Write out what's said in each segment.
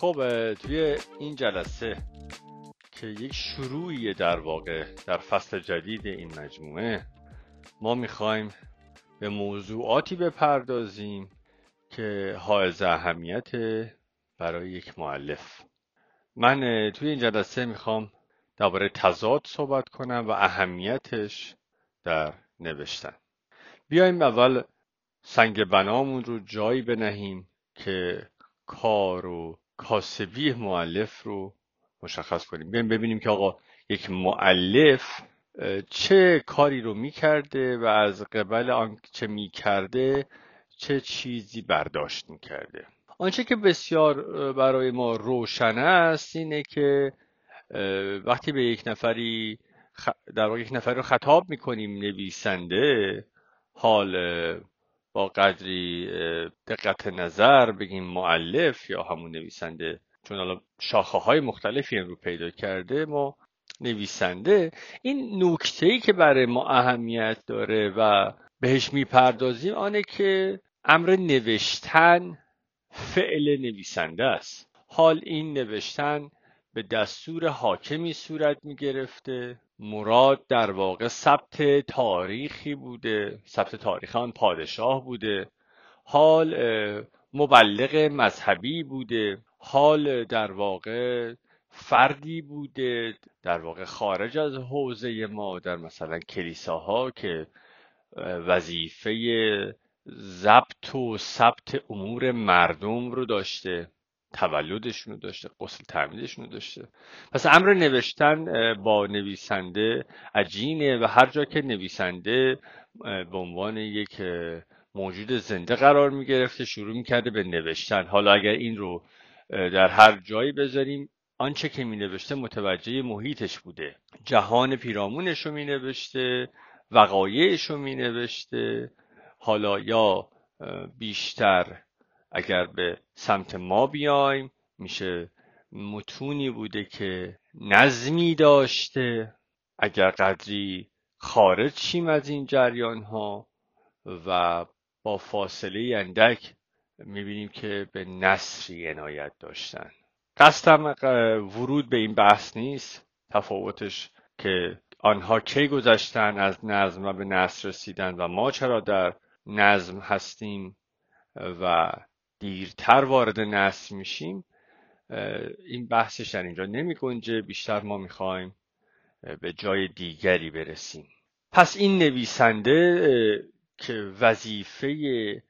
خب توی این جلسه که یک شروعی در واقع در فصل جدید این مجموعه ما می‌خوایم به موضوعاتی بپردازیم که حائز اهمیت برای یک معلف من توی این جلسه می‌خوام درباره تضاد صحبت کنم و اهمیتش در نوشتن. بیایم اول سنگ بنامون رو جایی بنهیم که کار و کاسبی معلف رو مشخص کنیم. بیایم ببینیم که آقا یک معلف چه کاری رو می‌کرده و از قبل آن چه می‌کرده چه چیزی برداشت می‌کرده. آنچه که بسیار برای ما روشن است اینه که وقتی به یک نفری در واقع یک نفر رو خطاب می‌کنیم نویسنده حال با قدری دقت نظر بگیم معلف یا همون نویسنده. چون حالا شاخه های مختلفی رو پیدا کرده ما نویسنده. این نکته ای که برای ما اهمیت داره و بهش می‌پردازیم آنه که امر نوشتن فعل نویسنده است. حال این نوشتن به دستور حاکمی صورت می گرفته مراد در واقع ثبت تاریخی بوده ثبت تاریخ آن پادشاه بوده. حال مبلغ مذهبی بوده. حال در واقع فردی بوده. در واقع خارج از حوزه ما در مثلا کلیساها که وظیفه ضبط و ثبت امور مردم رو داشته. تولدشون رو داشته قسل تعمیدشون رو داشته. پس امر نوشتن با نویسنده عجینه و هر جا که نویسنده به عنوان یک موجود زنده قرار می گرفته شروع می کرده به نوشتن. حالا اگر این رو در هر جایی بذاریم آنچه که می نوشته متوجه محیطش بوده. جهان پیرامونش رو می نوشته وقایعش رو می نوشته حالا یا بیشتر اگر به سمت ما بیایم میشه متونی بوده که نظمی داشته. اگر قدری خارج شیم از این جریان ها و با فاصله اندک می‌بینیم که به نصری عنایت داشتن. قصدم ورود به این بحث نیست. تفاوتش که آنها کی گذشتن از نظم و به نصر رسیدن و ما چرا در نظم هستیم و دیرتر وارد نصر میشیم این بحثش در اینجا نمی گنجه. بیشتر ما می‌خوایم به جای دیگری برسیم. پس این نویسنده که وظیفه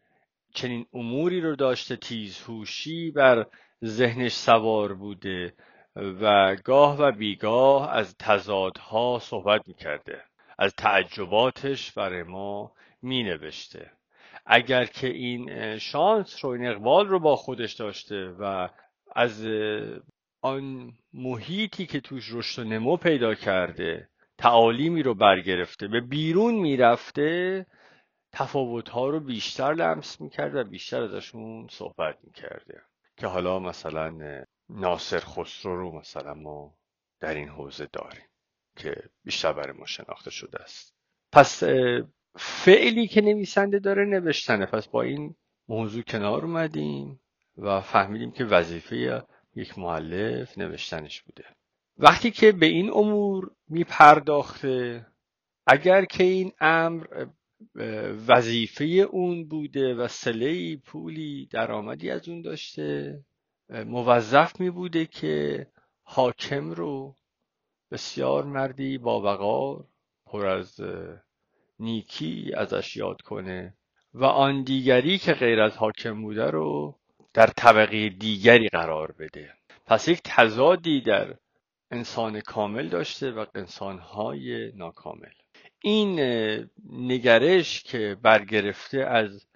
چنین اموری رو داشته تیزهوشی بر ذهنش سوار بوده و گاه و بیگاه از تضادها صحبت می‌کرده. از تعجباتش برای ما مینوشته. اگر که این شانس رو این اقبال رو با خودش داشته و از آن محیطی که توش رشد و نمو پیدا کرده تعالیمی رو برگرفته به بیرون می‌رفته تفاوت ها رو بیشتر لمس می‌کرد و بیشتر ازشون صحبت می‌کرده. که حالا مثلا ناصر خسرو رو مثلا ما در این حوزه داریم که بیشتر برای ما شناخته شده است. پس فعلی که نویسنده داره نوشتنه. پس با این موضوع کنار اومدیم و فهمیدیم که وظیفه یک معلف نوشتنش بوده. وقتی که به این امور میپرداخته اگر که این امر وظیفه اون بوده و سله پولی درآمدی از اون داشته موظف می بوده که حاکم رو بسیار مردی با وقار پر از نیکی ازش یاد کنه. و آن دیگری که غیر از حاکم بوده رو در طبقه دیگری قرار بده. پس یک تضادی در انسان کامل داشته و انسانهای ناکامل. این نگرش که برگرفته از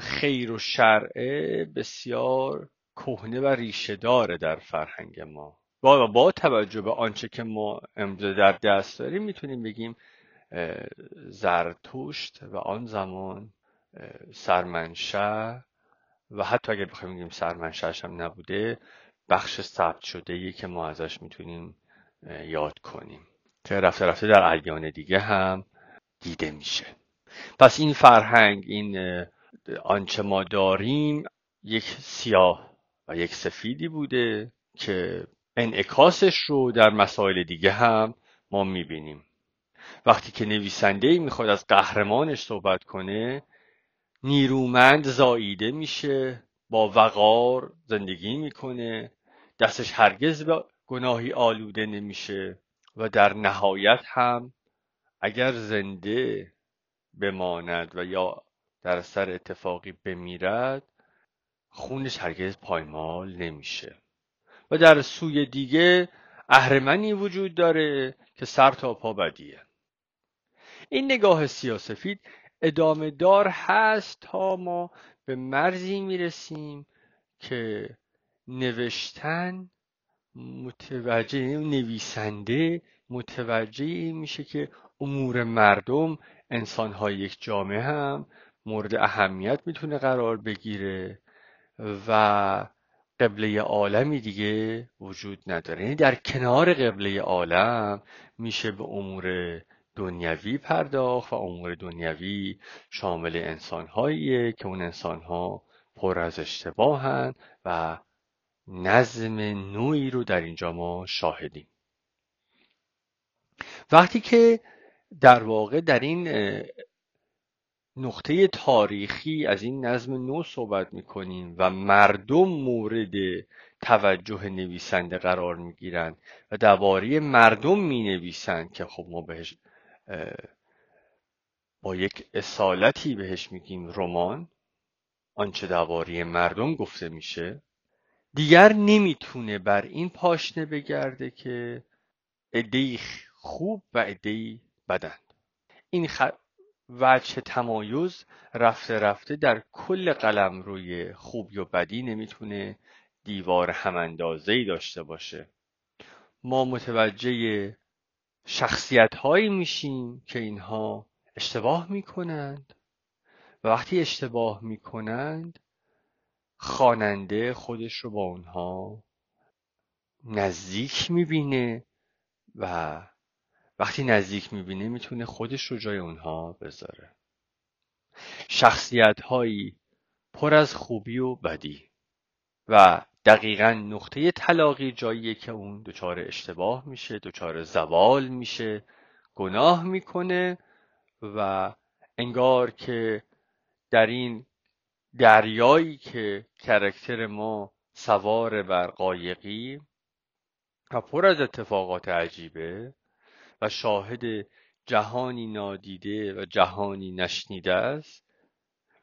خیر و شرعه بسیار کهنه و ریشه داره در فرهنگ ما. با, با توجه به آنچه که ما امروز در دست داریم می‌تونیم بگیم زرتشت و آن زمان سرمنشه و حتی اگر بخوایم بگیم سرمنشهش هم نبوده بخش ثبت شده ای که ما ازش می‌تونیم یاد کنیم که رفته رفته در ادیان دیگه هم دیده میشه. پس این فرهنگ این آنچه ما داریم یک سیاه و یک سفیدی بوده که انعکاسش رو در مسائل دیگه هم ما می‌بینیم. وقتی که نویسنده ای می‌خواد از قهرمانش صحبت کنه نیرومند زاییده میشه با وقار زندگی می‌کنه دستش هرگز به گناهی آلوده نمیشه و در نهایت هم اگر زنده بماند و یا در سر اتفاقی بمیرد خونش هرگز پایمال نمیشه. و در سوی دیگه اهرمنی وجود داره که سر تا پا بدیه. این نگاه سیاسفید ادامه دار هست تا ما به مرزی می‌رسیم که نوشتن متوجه نویسنده متوجه میشه که امور مردم انسانهای یک جامعه هم مورد اهمیت می‌تونه قرار بگیره و قبله عالمی دیگه وجود نداره. یعنی در کنار قبله عالم میشه به امور دنیوی پرداخت و امور دنیوی شامل انسانهاییه که اون انسانها پر از اشتباهن و نظم نوعی رو در اینجا ما شاهدیم. وقتی که در واقع در این نقطه تاریخی از این نظم نو صحبت می‌کنیم و مردم مورد توجه نویسنده قرار می‌گیرند و درباره مردم می نویسند که خب ما بهش با یک اصالتی بهش میگیم رمان. آنچه درباره مردم گفته میشه. دیگر نمی‌تونه بر این پاشنه بگرده که ادهی خوب و ادهی بدند این خ... وجه تمایز رفته رفته در کل قلم روی خوبی و بدی نمی‌تونه دیوار هماندازه‌ای داشته باشه. ما متوجه شخصیت هایی میشیم که اینها اشتباه می‌کنند. و وقتی اشتباه می‌کنند خواننده خودش رو با اونها نزدیک می‌بینه و وقتی نزدیک می‌بینه می‌تونه خودش رو جای اونها بذاره. شخصیت هایی پر از خوبی و بدی و دقیقا نقطه طلاقی جاییه که اون دچار اشتباه میشه دچار زوال میشه گناه می‌کنه و انگار که در این دریایی که کرکتر ما سوار بر قایقی و پر از اتفاقات عجیبه و شاهد جهانی نادیده و جهانی نشنیده است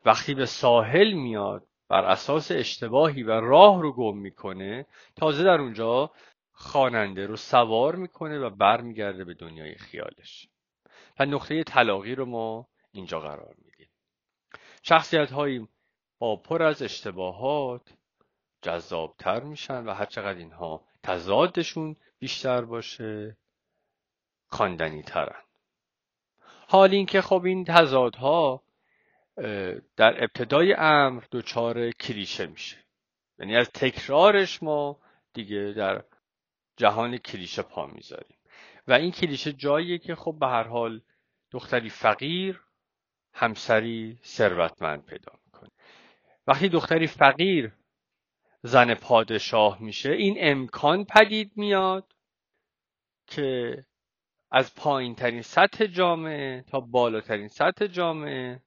وقتی به ساحل میاد بر اساس اشتباهی و راه رو گم می‌کنه تازه در اونجا خواننده رو سوار می‌کنه و برمیگرده به دنیای خیالش. و نقطه طلاقی رو ما اینجا قرار میدیم. شخصیت هایی با پر از اشتباهات جذابتر میشن و هرچقدر اینها تضادشون بیشتر باشه خواندنی ترن حال اینکه خب این تضادها در ابتدای امر دچار کلیشه میشه. یعنی از تکرارش ما دیگه در جهان کلیشه پا می‌ذاریم. و این کلیشه جاییه که خب به هر حال دختری فقیر همسری ثروتمند پیدا می‌کنه. وقتی دختری فقیر زن پادشاه میشه این امکان پدید میاد که از پایین ترین سطح جامعه تا بالاترین سطح جامعه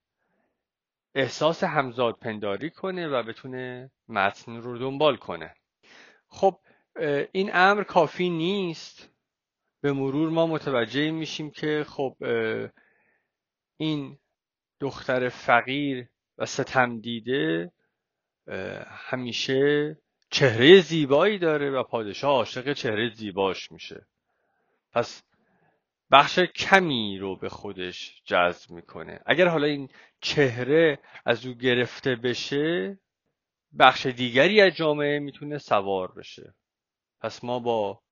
احساس همزاد پنداری کنه و بتونه متن رو دنبال کنه. خب این امر کافی نیست. به مرور ما متوجه میشیم که خب این دختر فقیر و ستم دیده همیشه چهره زیبایی داره و پادشاه عاشق چهره زیباش میشه. پس بخش کمی رو به خودش جذب می‌کنه. اگر حالا این چهره از او گرفته بشه بخش دیگری از جامعه می‌تونه سوار بشه. پس ما با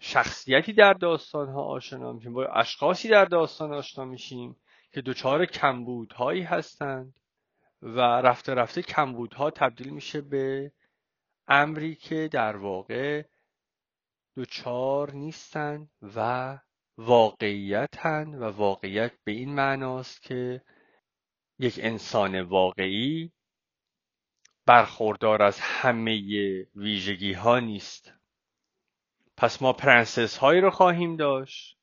شخصیتی در داستان ها آشنا میشیم با اشخاصی در داستان آشنا میشیم که دچار کمبودهایی هستند و رفته رفته کمبودها تبدیل میشه به امری که در واقع دچار نیستند و واقعیتن و واقعیت به این معناست که یک انسان واقعی برخوردار از همه ویژگی ها نیست. پس ما پرنسس هایی رو خواهیم داشت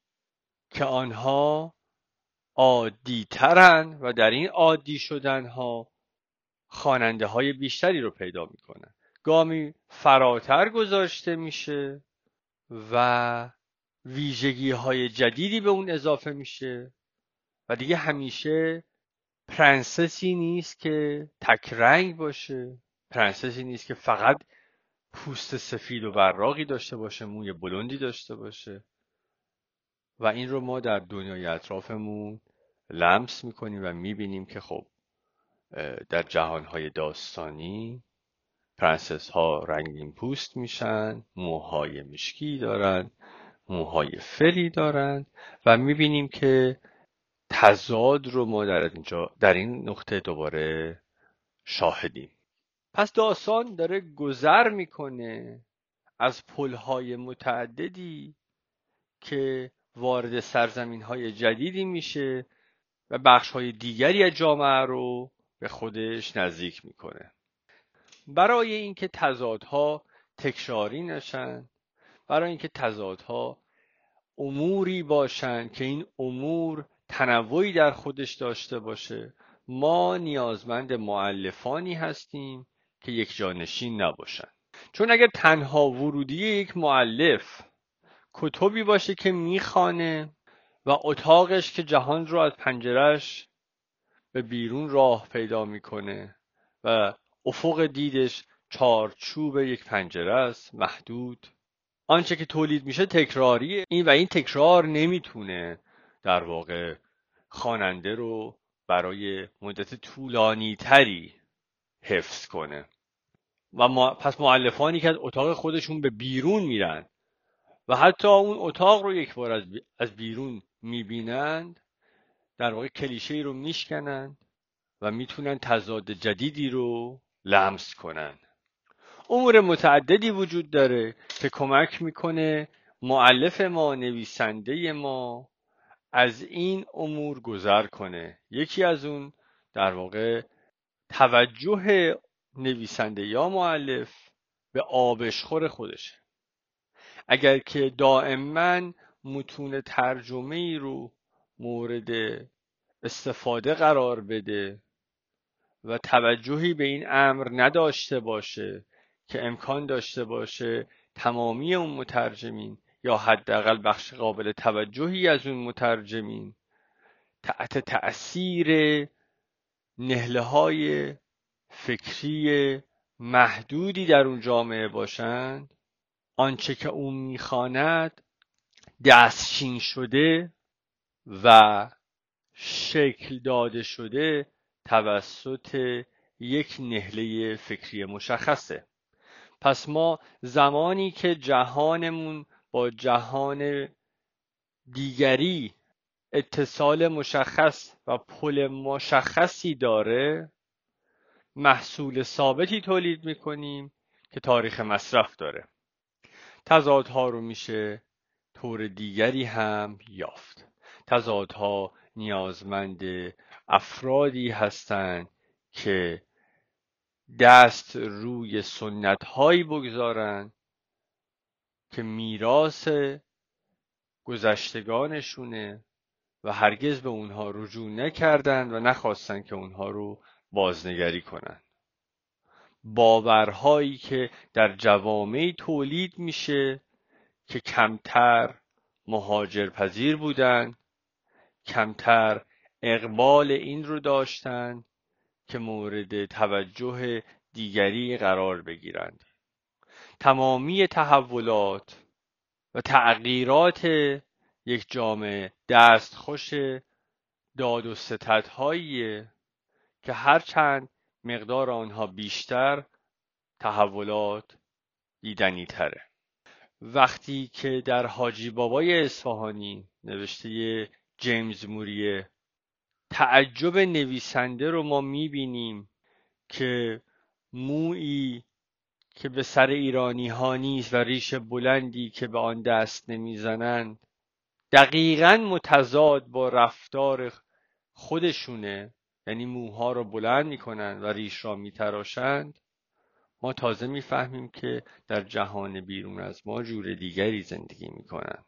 که آنها عادی ترن و در این عادی شدن ها خواننده های بیشتری رو پیدا می‌کنن. گامی فراتر گذاشته میشه و ویژگی های جدیدی به اون اضافه میشه و دیگه همیشه پرنسسی نیست که تک رنگ باشه پرنسسی نیست که فقط پوست سفید و براقی داشته باشه موی بلندی داشته باشه. و این رو ما در دنیای اطرافمون لمس می‌کنیم و می‌بینیم که خب در جهانهای داستانی پرنسس ها رنگین پوست میشن موهای مشکی دارن موهای فری دارن و می‌بینیم که تضاد رو ما در اینجا در این نقطه دوباره شاهدیم. پس داستان داره گذر می‌کنه از پلهای متعددی که وارد سرزمین های جدیدی میشه و بخش های دیگری از جامعه رو به خودش نزدیک می‌کنه. برای اینکه تضادها تکراری نشن برای اینکه تضادها اموری باشن که این امور تنوعی در خودش داشته باشه. ما نیازمند معلفانی هستیم که یک جانشین نباشن. چون اگر تنها ورودی یک معلف کتبی باشه که میخانه و اتاقش که جهان رو از پنجرش به بیرون راه پیدا می‌کنه و افق دیدش چارچوب یک پنجره است محدود آنچه که تولید میشه تکراریه. این و این تکرار نمی‌تونه در واقع خواننده رو برای مدت طولانی تری حفظ کنه. و ما پس معلفانی که از اتاق خودشون به بیرون میرن و حتی اون اتاق رو یک بار از بیرون می‌بینند در واقع کلیشه رو میشکنند و می‌تونن تضاد جدیدی رو لمس کنن. امور متعددی وجود داره که کمک می‌کنه معلف ما نویسنده ما از این امور گذر کنه. یکی از اون در واقع توجه نویسنده یا معلف به آبشخور خودشه. اگر که دائما متون ترجمه ای رو مورد استفاده قرار بده و توجهی به این امر نداشته باشه که امکان داشته باشه تمامی اون مترجمین یا حداقل بخش قابل توجهی از اون مترجمین تحت تأثیر نهله های فکری محدودی در اون جامعه باشند آنچه که اون می‌خواند دستشین شده و شکل داده شده توسط یک نهله فکری مشخصه. پس ما زمانی که جهانمون با جهان دیگری اتصال مشخص و پل مشخصی داره محصول ثابتی تولید می‌کنیم که تاریخ مصرف داره. تضادها رو میشه طور دیگری هم یافت. تضادها نیازمند افرادی هستند که دست روی سنت هایی بگذارند که میراث گذشتگانشونه و هرگز به اونها رجوع نکردند و نخواستند که اونها رو بازنگری کنند باورهایی که در جوامعی تولید میشه که کمتر مهاجرپذیر بودند کمتر اقبال این رو داشتند که مورد توجه دیگری قرار بگیرند. تمامی تحولات و تغییرات یک جامعه دستخوش داد و ستدهاییه که هرچند مقدار آنها بیشتر تحولات دیدنی تره. وقتی که در حاجی بابای اصفهانی نوشته جیمز موریه تعجب نویسنده رو ما می‌بینیم که مویی که به سر ایرانی ها نیست و ریش بلندی که به آن دست نمی‌زنند دقیقا متضاد با رفتار خودشونه. یعنی موها رو بلند می‌کنند و ریش را میتراشند. ما تازه می‌فهمیم که در جهان بیرون از ما جور دیگری زندگی می‌کنن.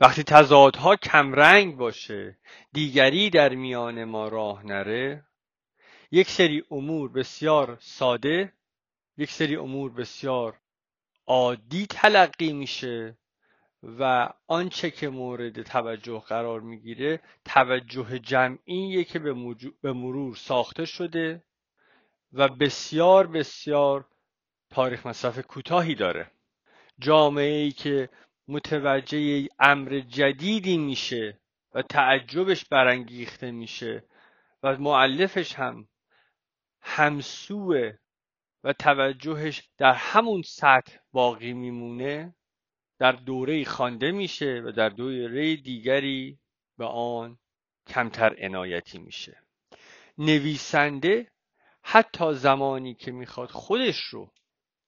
وقتی تضادها کمرنگ باشه دیگری در میان ما راه نره یک سری امور بسیار ساده یک سری امور بسیار عادی تلقی میشه و آنچه که مورد توجه قرار می‌گیره توجه جمعیه که به مرور ساخته شده و بسیار بسیار تاریخ مصرف کوتاهی داره. جامعه ای که متوجه امر جدیدی میشه و تعجبش برانگیخته میشه و معلفش هم همسوه و توجهش در همون سطح باقی میمونه در دوره خوانده میشه و در دوره دیگری به آن کمتر عنایتی میشه. نویسنده حتی زمانی که می‌خواد خودش رو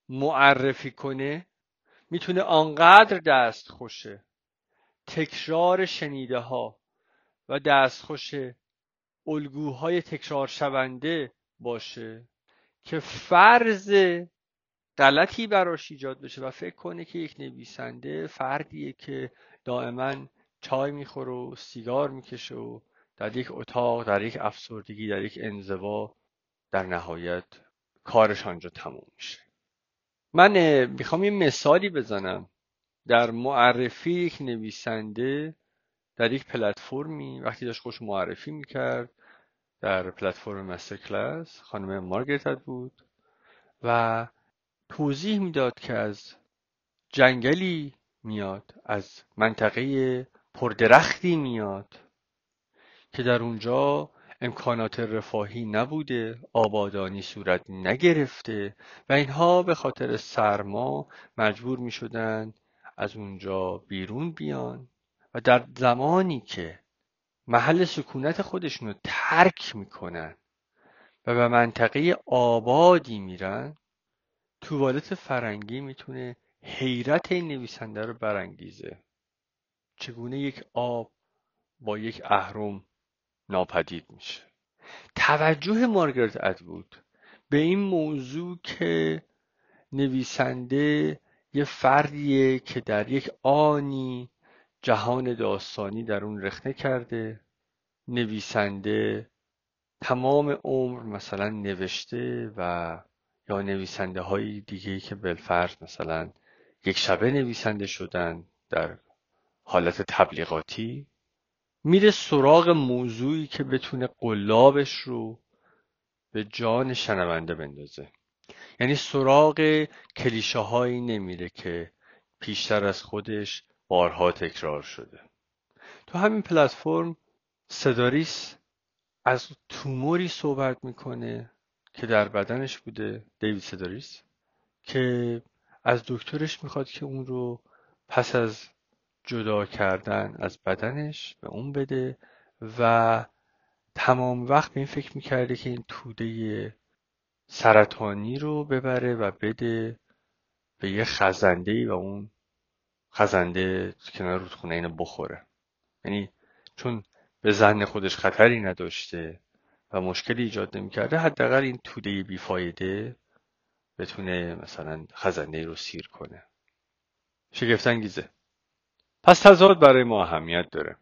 معرفی کنه می‌تونه آنقدر دست خوشه تکرار شنیده ها و دستخوش الگوهای تکرار شونده باشه که فرض غلطی براش ایجاد بشه و فکر کنه که یک نویسنده فردیه که دائما چای می‌خوره و سیگار می‌کشه و در یک اتاق در یک افسردگی در یک انزوا در نهایت کارش آنجا تموم میشه. من می‌خوام یه مثالی بزنم. در معرفی یک نویسنده در یک پلتفرمی وقتی داشت خوش معرفی می‌کرد در پلتفرم مستر کلاس خانم مارگرت بود و توضیح می‌داد که از جنگلی میاد از منطقه پردرختی میاد که در اونجا امکانات رفاهی نبوده آبادانی صورت نگرفته و اینها به خاطر سرما مجبور می شدن از اونجا بیرون بیان و در زمانی که محل سکونت خودشون رو ترک می‌کنن و به منطقه آبادی میرن توالت فرنگی می‌تونه حیرت این نویسنده رو برانگیزه. چگونه یک آب با یک اهرم ناپدید میشه. توجه مارگرت ادوود به این موضوع که نویسنده یه فردیه که در یک آنی جهان داستانی در اون رخنه کرده. نویسنده تمام عمر مثلا نوشته و یا نویسنده های دیگه که بالفرض مثلا یک شبه نویسنده شدن در حالت تبلیغاتی میره سراغ موضوعی که بتونه قلابش رو به جان شنونده بندازه. یعنی سراغ کلیشه هایی نمیره که پیشتر از خودش بارها تکرار شده. تو همین پلتفرم سداریس از توموری صحبت می‌کنه که در بدنش بوده دیوید سداریس که از دکترش می‌خواد که اون رو پس از جدا کردن از بدنش به اون بده و تمام وقت به این فکر می‌کرده که این توده سرطانی رو ببره و بده به یه خزنده و اون خزنده کنار رودخونه اینو بخوره. یعنی چون به زن خودش خطری نداشته و مشکلی ایجاد نمی‌کرده حداقل این توده بیفایده بتونه مثلا خزنده رو سیر کنه. شگفتانگیزه. پس تضاد برای ما اهمیت داره.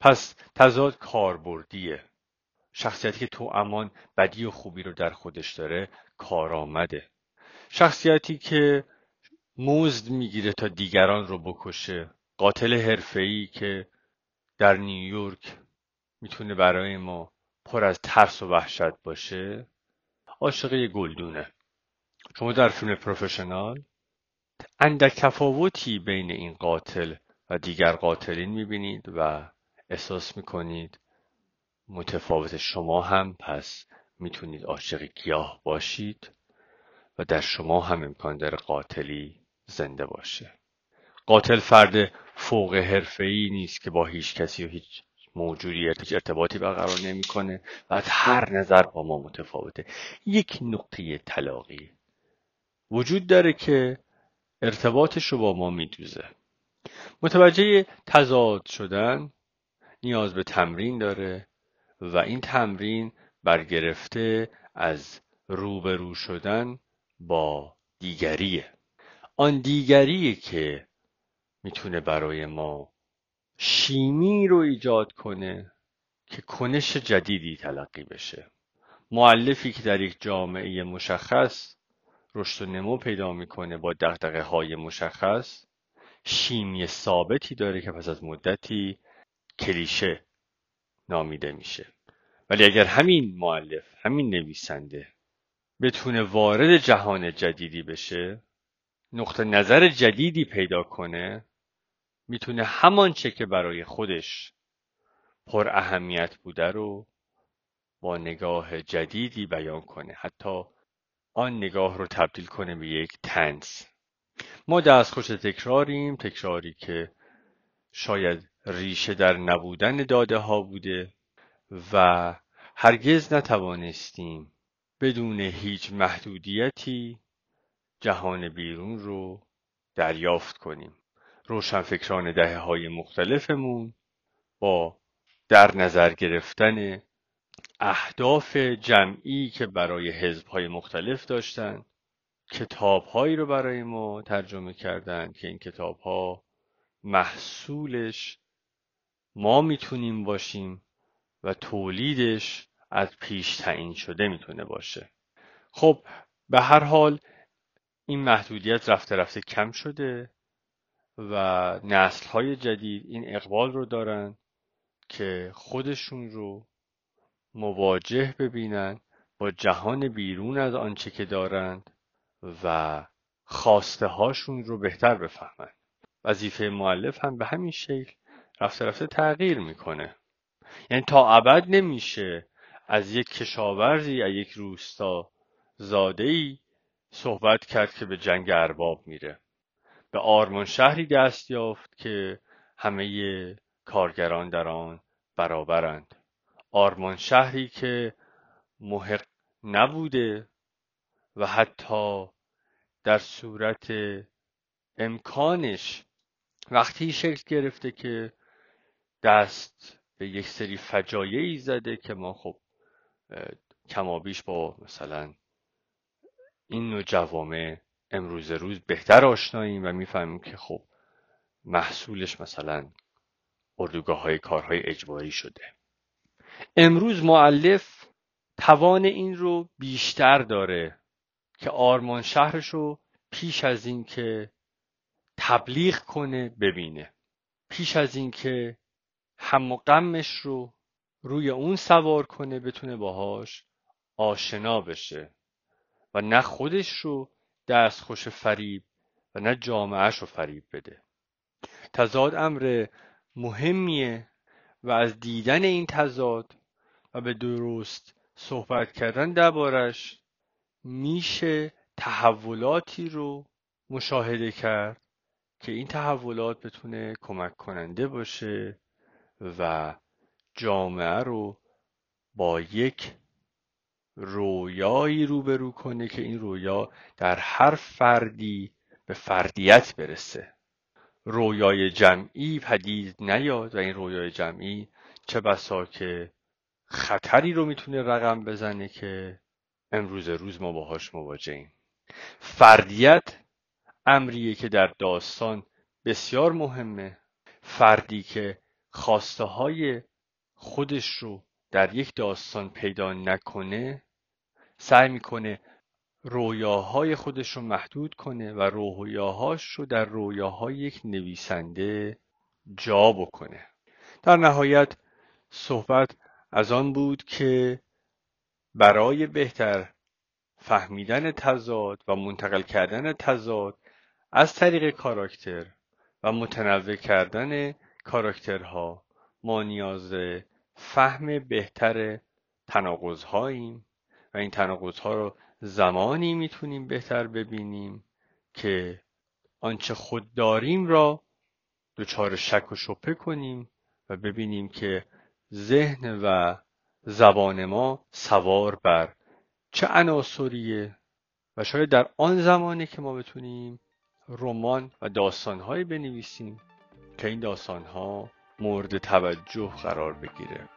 پس تضاد کاربردیه. شخصیتی که تو امان بدی و خوبی رو در خودش داره کارآمده. شخصیتی که مزد می‌گیره تا دیگران رو بکشه. قاتل حرفه‌ای که در نیویورک می‌تونه برای ما پر از ترس و وحشت باشه عاشق گلدونه. شما در فیلم پروفشنال اندک تفاوتی بین این قاتل و دیگر قاتلین می‌بینید و احساس می‌کنید متفاوت شما هم پس می‌تونید عاشق گیاه باشید و در شما هم امکان داره قاتلی زنده باشه. قاتل فرد فوق حرفه‌ای نیست که با هیچ کسی و هیچ موجودی ارتباطی برقرار نمی‌کنه. و از هر نظر با ما متفاوته. یک نقطه طلاقی وجود داره که ارتباطش رو با ما میدوزه. متوجه تضاد شدن نیاز به تمرین داره و این تمرین برگرفته از روبرو شدن با دیگریه. آن دیگریه که می‌تونه برای ما شیمی رو ایجاد کنه که کنش جدیدی تلقی بشه. معلفی که در یک جامعه مشخص رشد نمو پیدا می‌کنه با دقدقه های مشخص. شیمی ثابتی داره که پس از مدتی کلیشه نامیده میشه. ولی اگر همین معلف همین نویسنده بتونه وارد جهان جدیدی بشه نقطه نظر جدیدی پیدا کنه می‌تونه همان چه که برای خودش پر اهمیت بوده رو با نگاه جدیدی بیان کنه. حتی آن نگاه رو تبدیل کنه به یک تنز. ما دستخوش تکراریم تکراری که شاید ریشه در نبودن داده ها بوده و هرگز نتوانستیم بدون هیچ محدودیتی جهان بیرون رو دریافت کنیم. روشنفکران دهه های مختلفمون با در نظر گرفتن اهداف جمعی که برای حزب های مختلف داشتن کتاب هایی رو برای ما ترجمه کردند که این کتاب ها محصولش ما می‌تونیم باشیم و تولیدش از پیش تعیین شده می‌تونه باشه. خب به هر حال این محدودیت رفته رفته کم شده و نسل های جدید این اقبال رو دارن که خودشون رو مواجه ببینن با جهان بیرون از آنچه که دارند و خواسته هاشون رو بهتر بفهمن وظیفه معلف هم به همین شکل رفته رفته تغییر می‌کنه. یعنی تا ابد نمیشه از یک کشاورزی از یک روستا زاده ای صحبت کرد که به جنگ ارباب میره. به آرمان شهری دست یافت که همه کارگران در آن برابرند. آرمان شهری که محق نبوده و حتی در صورت امکانش وقتی شکل گرفته که دست به یک سری فجایعی زده که ما خب کمابیش با مثلا این نوع جوامع امروز روز بهتر آشناییم و می‌فهمیم که خب محصولش مثلا اردوگاه های کارهای اجباری شده. امروز معلف توان این رو بیشتر داره که آرمان شهرش رو پیش از اینکه تبلیغ کنه ببینه. پیش از اینکه هم و غمش رو روی اون سوار کنه بتونه باهاش آشنا بشه و نه خودش رو دستخوش فریب و نه جامعهش رو فریب بده. تضاد امر مهمیه و از دیدن این تضاد و به درست صحبت کردن دربارش میشه تحولاتی رو مشاهده کرد که این تحولات بتونه کمک کننده باشه و جامعه رو با یک رویایی روبرو کنه که این رویا در هر فردی به فردیت برسه. رویای جمعی پدید نیاد و این رویای جمعی چه بسا که خطری رو می‌تونه رقم بزنه که امروز روز ما باهاش مواجهیم. فردیت امریه که در داستان بسیار مهمه. فردی که خواسته های خودش رو در یک داستان پیدا نکنه سعی می‌کنه رویاهای خودش رو محدود کنه و رویاهاش رو در رویاهای یک نویسنده جا بکنه. در نهایت صحبت از آن بود که برای بهتر فهمیدن تضاد و منتقل کردن تضاد از طریق کاراکتر و متنوع کردن کاراکترها ما نیاز فهم بهتر تناقضهاییم و این تناقضها رو زمانی می‌تونیم بهتر ببینیم که آنچه خود داریم را دچار شک و شپه کنیم و ببینیم که ذهن و زبان ما سوار بر چه عناصریه و شاید در آن زمانی که ما بتونیم رمان و داستانهایی بنویسیم که این داستانها مورد توجه قرار بگیره.